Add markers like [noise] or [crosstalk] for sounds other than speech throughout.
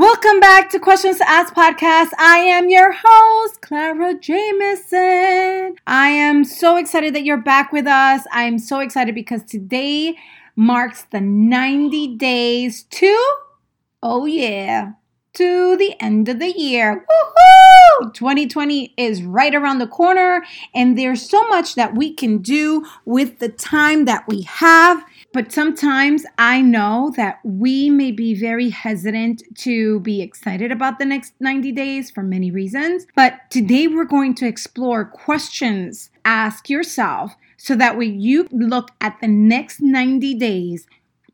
Welcome back to Questions to Ask podcast. I am your host, Clara Jameson. I am so excited that you're back with us. I'm so excited because today marks the 90 days to, oh yeah, to the end of the year. Woohoo! 2020 is right around the corner, and there's so much that we can do with the time that we have. But sometimes I know that we may be very hesitant to be excited about the next 90 days for many reasons. But today we're going to explore questions. Ask yourself so that way you look at the next 90 days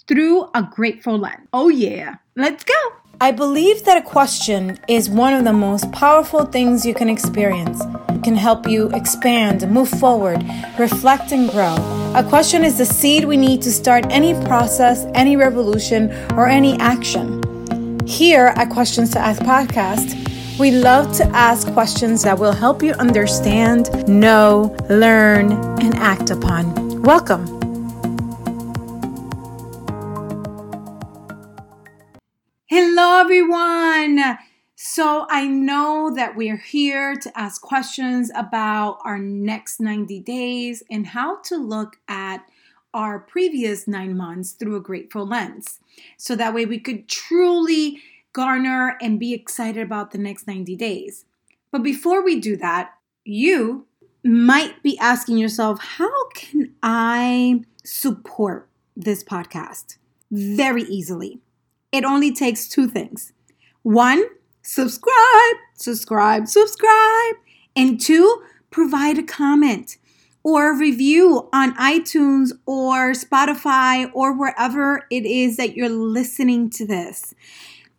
through a grateful lens. Oh, yeah. Let's go. I believe that a question is one of the most powerful things you can experience. It can help you expand, move forward, reflect, and grow. A question is the seed we need to start any process, any revolution, or any action. Here at Questions to Ask podcast, we love to ask questions that will help you understand, know, learn, and act upon. Welcome. Hello, everyone. So, I know that we're here to ask questions about our next 90 days and how to look at our previous nine months through a grateful lens. So that way we could truly garner and be excited about the next 90 days. But before we do that, you might be asking yourself, how can I support this podcast? Very easily it only takes two things one, subscribe, subscribe, subscribe, and two, provide a comment or a review on iTunes or Spotify or wherever it is that you're listening to this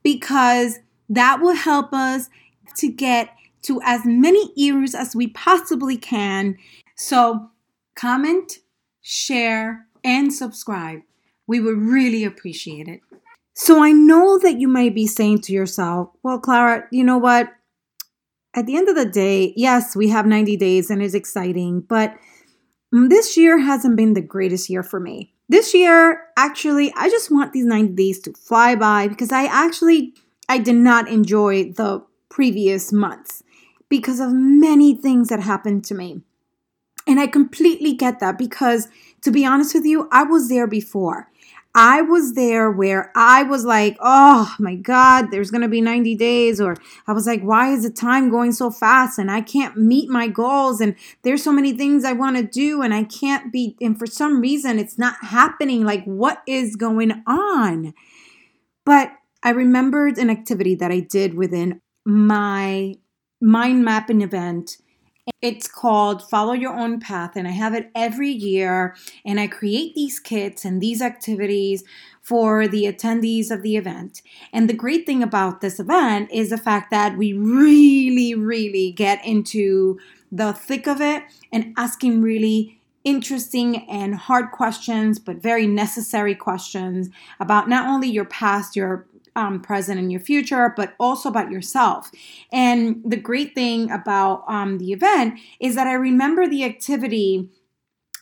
because that will help us to get to as many ears as we possibly can. So, comment, share, and subscribe. We would really appreciate it. So I know that you might be saying to yourself, well, Clara, you know what? At the end of the day, yes, we have 90 days and it's exciting, but this year hasn't been the greatest year for me. This year, actually, I just want these 90 days to fly by because I actually I did not enjoy the previous months because of many things that happened to me. And I completely get that because to be honest with you, I was there before. I was there where I was like, oh my God, there's going to be 90 days. Or I was like, why is the time going so fast? And I can't meet my goals. And there's so many things I want to do. And I can't be, and for some reason, it's not happening. Like, what is going on? But I remembered an activity that I did within my mind mapping event it's called Follow Your Own Path, and I have it every year. And I create these kits and these activities for the attendees of the event. And the great thing about this event is the fact that we really, really get into the thick of it and asking really interesting and hard questions, but very necessary questions about not only your past, your um, present in your future, but also about yourself. And the great thing about um, the event is that I remember the activity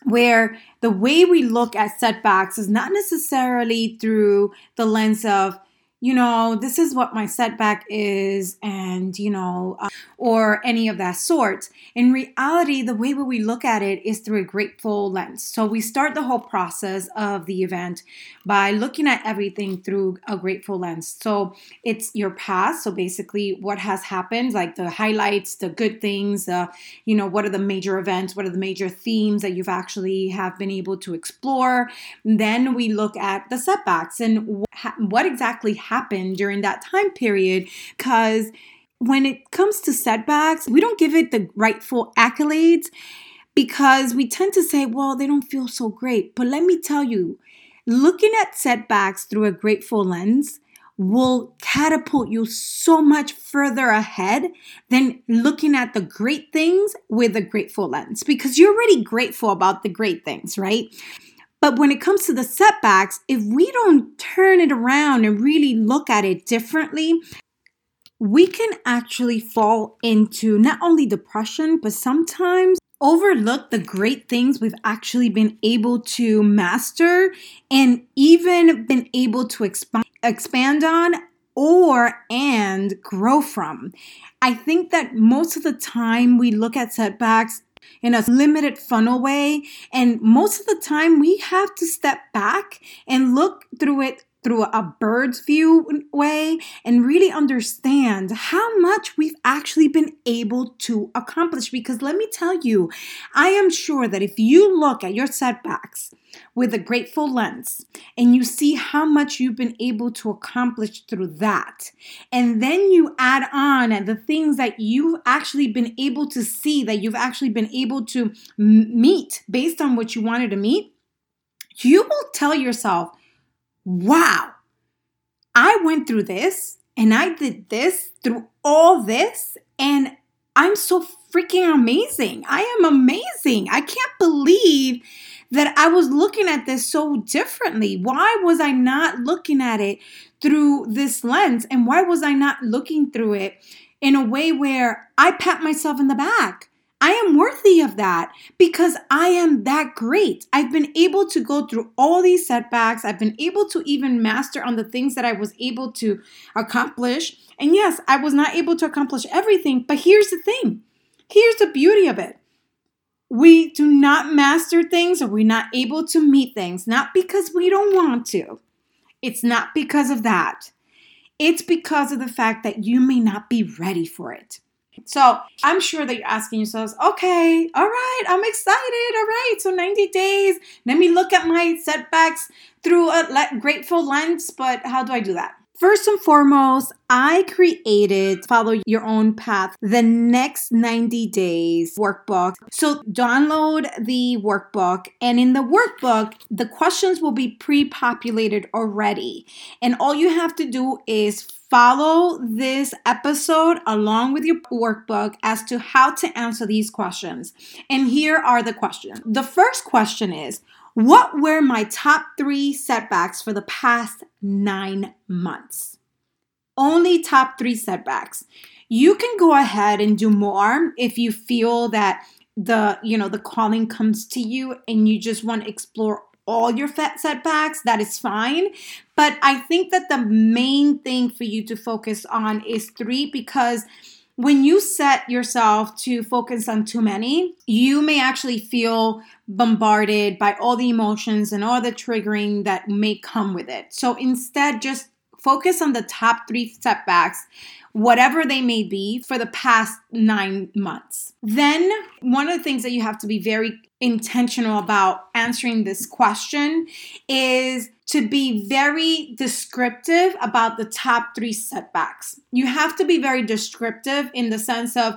where the way we look at setbacks is not necessarily through the lens of you know, this is what my setback is, and, you know, uh, or any of that sort. In reality, the way we look at it is through a grateful lens. So we start the whole process of the event by looking at everything through a grateful lens. So it's your past. So basically, what has happened, like the highlights, the good things, uh, you know, what are the major events, what are the major themes that you've actually have been able to explore. Then we look at the setbacks and wh- what exactly happened during that time period because when it comes to setbacks, we don't give it the rightful accolades because we tend to say, well, they don't feel so great. But let me tell you, looking at setbacks through a grateful lens will catapult you so much further ahead than looking at the great things with a grateful lens because you're already grateful about the great things, right? But when it comes to the setbacks, if we don't turn it around and really look at it differently, we can actually fall into not only depression, but sometimes overlook the great things we've actually been able to master and even been able to expand expand on or and grow from. I think that most of the time we look at setbacks in a limited funnel way. And most of the time, we have to step back and look through it through a bird's view way and really understand how much we've actually been able to accomplish. Because let me tell you, I am sure that if you look at your setbacks with a grateful lens and you see how much you've been able to accomplish through that, and then you add on the things that you've actually been able to see, that you've actually been able to meet based on what you wanted to meet, you will tell yourself, wow, I went through this and I did this through all this, and I'm so freaking amazing. I am amazing. I can't believe that I was looking at this so differently. Why was I not looking at it through this lens? And why was I not looking through it in a way where I pat myself in the back? I am worthy of that because I am that great. I've been able to go through all these setbacks. I've been able to even master on the things that I was able to accomplish. And yes, I was not able to accomplish everything, but here's the thing here's the beauty of it. We do not master things or we're not able to meet things, not because we don't want to. It's not because of that. It's because of the fact that you may not be ready for it. So I'm sure that you're asking yourselves, okay, all right, I'm excited. All right, so 90 days. Let me look at my setbacks through a grateful lens. But how do I do that? First and foremost, I created Follow Your Own Path, the next 90 days workbook. So download the workbook, and in the workbook, the questions will be pre populated already. And all you have to do is follow this episode along with your workbook as to how to answer these questions. And here are the questions. The first question is What were my top three setbacks for the past nine months? Only top three setbacks. You can go ahead and do more if you feel that the you know the calling comes to you and you just want to explore all your setbacks, that is fine. But I think that the main thing for you to focus on is three because when you set yourself to focus on too many, you may actually feel bombarded by all the emotions and all the triggering that may come with it. So instead, just focus on the top three setbacks whatever they may be, for the past nine months. Then, one of the things that you have to be very intentional about answering this question is to be very descriptive about the top three setbacks. You have to be very descriptive in the sense of,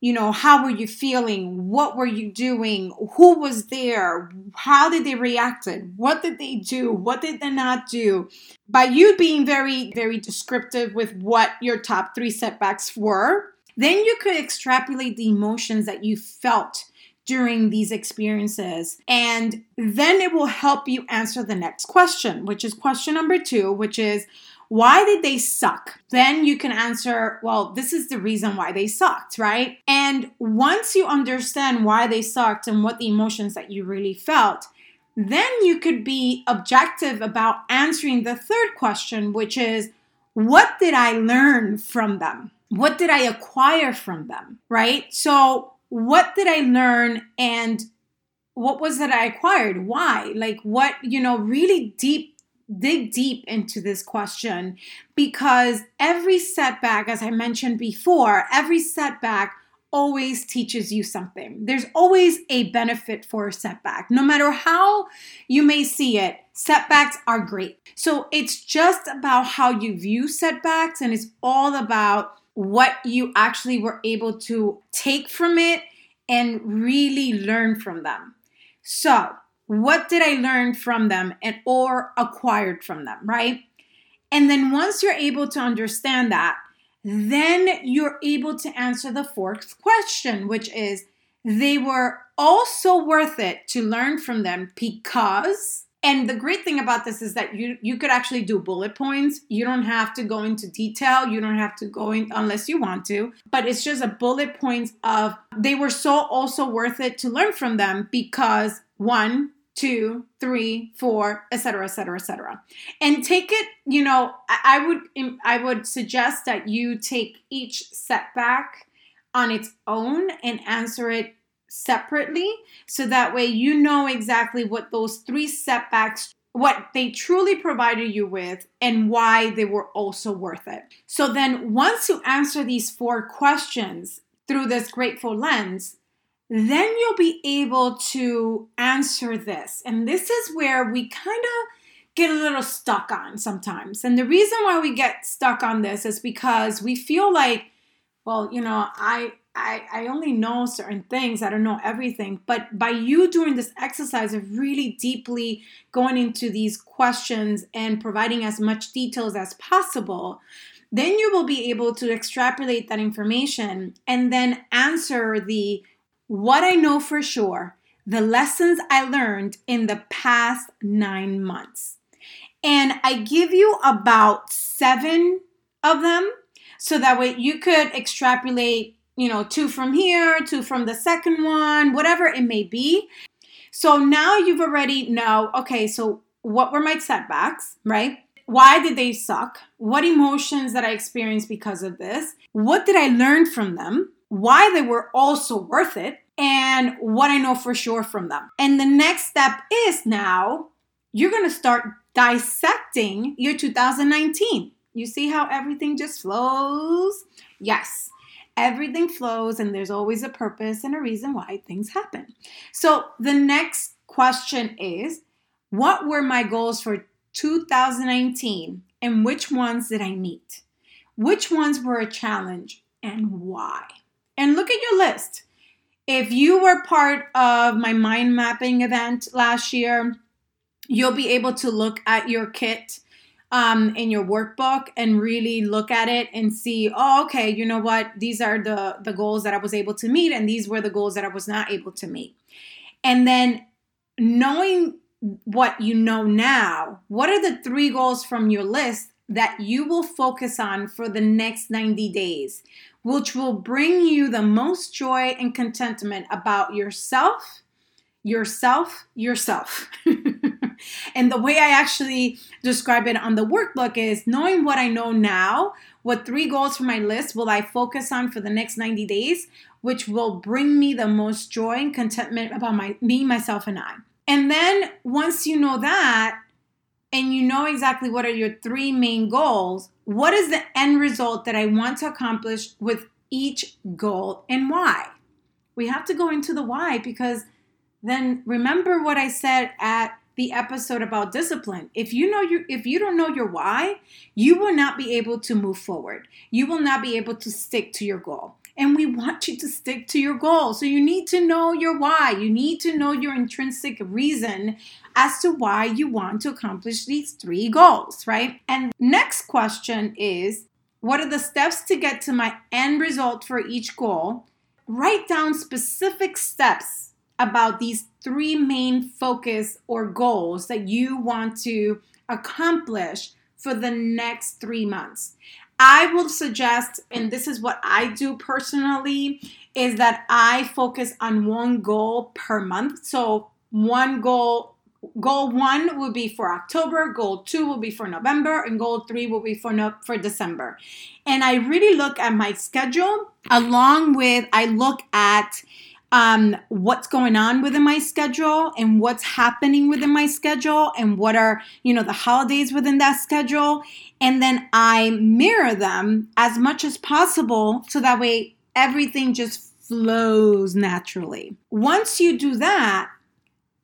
you know, how were you feeling? What were you doing? Who was there? How did they react? What did they do? What did they not do? By you being very, very descriptive with what your top three setbacks were, then you could extrapolate the emotions that you felt during these experiences. And then it will help you answer the next question, which is question number two, which is, why did they suck? Then you can answer, well, this is the reason why they sucked, right? And once you understand why they sucked and what the emotions that you really felt, then you could be objective about answering the third question, which is, what did I learn from them? What did I acquire from them, right? So, what did I learn and what was that I acquired? Why? Like, what, you know, really deep dig deep into this question because every setback, as I mentioned before, every setback always teaches you something. There's always a benefit for a setback. No matter how you may see it, setbacks are great. So it's just about how you view setbacks and it's all about what you actually were able to take from it and really learn from them. So, what did I learn from them and or acquired from them, right? And then once you're able to understand that, then you're able to answer the fourth question, which is they were also worth it to learn from them because and the great thing about this is that you you could actually do bullet points. You don't have to go into detail. You don't have to go in unless you want to. But it's just a bullet points of they were so also worth it to learn from them because one, two, three, four, etc., etc., etc. And take it, you know, I would I would suggest that you take each setback on its own and answer it separately so that way you know exactly what those three setbacks what they truly provided you with and why they were also worth it. So then once you answer these four questions through this grateful lens, then you'll be able to answer this. And this is where we kind of get a little stuck on sometimes. And the reason why we get stuck on this is because we feel like, well, you know, I I, I only know certain things. I don't know everything. But by you doing this exercise of really deeply going into these questions and providing as much details as possible, then you will be able to extrapolate that information and then answer the what I know for sure, the lessons I learned in the past nine months. And I give you about seven of them so that way you could extrapolate, you know, two from here, two from the second one, whatever it may be. So now you've already know, okay, so what were my setbacks, right? Why did they suck? What emotions that I experienced because of this? What did I learn from them? Why they were also worth it, and what I know for sure from them. And the next step is now you're going to start dissecting your 2019. You see how everything just flows? Yes, everything flows, and there's always a purpose and a reason why things happen. So the next question is What were my goals for 2019, and which ones did I meet? Which ones were a challenge, and why? And look at your list. If you were part of my mind mapping event last year, you'll be able to look at your kit um, in your workbook and really look at it and see, oh, okay, you know what? These are the the goals that I was able to meet, and these were the goals that I was not able to meet. And then knowing what you know now, what are the three goals from your list that you will focus on for the next 90 days? which will bring you the most joy and contentment about yourself, yourself, yourself. [laughs] and the way I actually describe it on the workbook is knowing what I know now, what three goals from my list will I focus on for the next 90 days, which will bring me the most joy and contentment about my me, myself, and I. And then once you know that, and you know exactly what are your three main goals, what is the end result that I want to accomplish with each goal and why? We have to go into the why because then remember what I said at the episode about discipline. If you know you if you don't know your why, you will not be able to move forward. You will not be able to stick to your goal and we want you to stick to your goal. So you need to know your why. You need to know your intrinsic reason as to why you want to accomplish these three goals, right? And next question is what are the steps to get to my end result for each goal? Write down specific steps about these three main focus or goals that you want to accomplish for the next three months. I will suggest, and this is what I do personally, is that I focus on one goal per month. So one goal goal one will be for October, goal two will be for November, and goal three will be for no, for December. And I really look at my schedule along with I look at um, what's going on within my schedule and what's happening within my schedule and what are you know the holidays within that schedule. And then i mirror them as much as possible so that way everything just flows naturally. Once you do that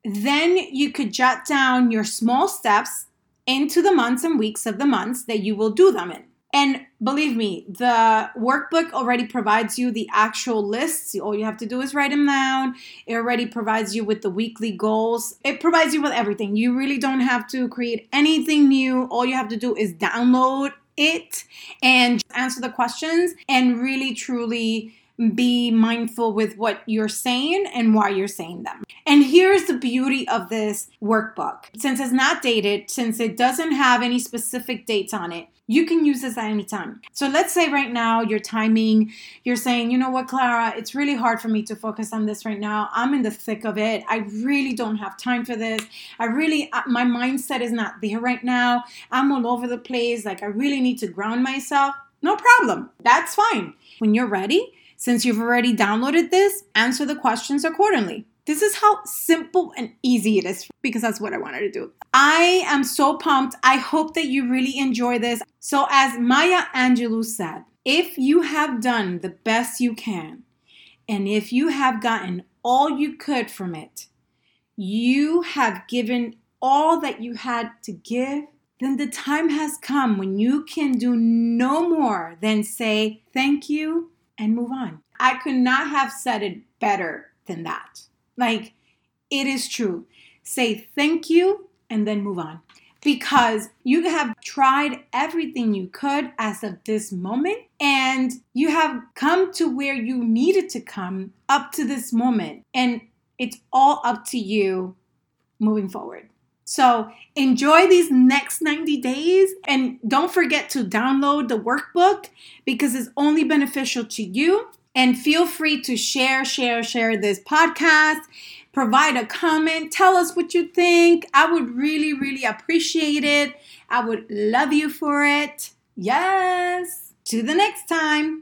then you could jot down your small steps into the months and weeks of the months that you will do them in and believe me, the workbook already provides you the actual lists. All you have to do is write them down. It already provides you with the weekly goals. It provides you with everything. You really don't have to create anything new. All you have to do is download it and answer the questions and really truly be mindful with what you're saying and why you're saying them. And here's the beauty of this workbook. Since it's not dated, since it doesn't have any specific dates on it, you can use this at any time. So let's say right now you're timing, you're saying, you know what, Clara, it's really hard for me to focus on this right now. I'm in the thick of it. I really don't have time for this. I really, uh, my mindset is not there right now. I'm all over the place. Like, I really need to ground myself. No problem. That's fine. When you're ready, since you've already downloaded this, answer the questions accordingly. This is how simple and easy it is because that's what I wanted to do. I am so pumped. I hope that you really enjoy this. So, as Maya Angelou said, if you have done the best you can, and if you have gotten all you could from it, you have given all that you had to give, then the time has come when you can do no more than say thank you and move on. I could not have said it better than that. Like, it is true. Say thank you and then move on. Because you have tried everything you could as of this moment, and you have come to where you needed to come up to this moment. And it's all up to you moving forward. So enjoy these next 90 days and don't forget to download the workbook because it's only beneficial to you and feel free to share, share, share this podcast. Provide a comment. Tell us what you think. I would really, really appreciate it. I would love you for it. Yes. To the next time.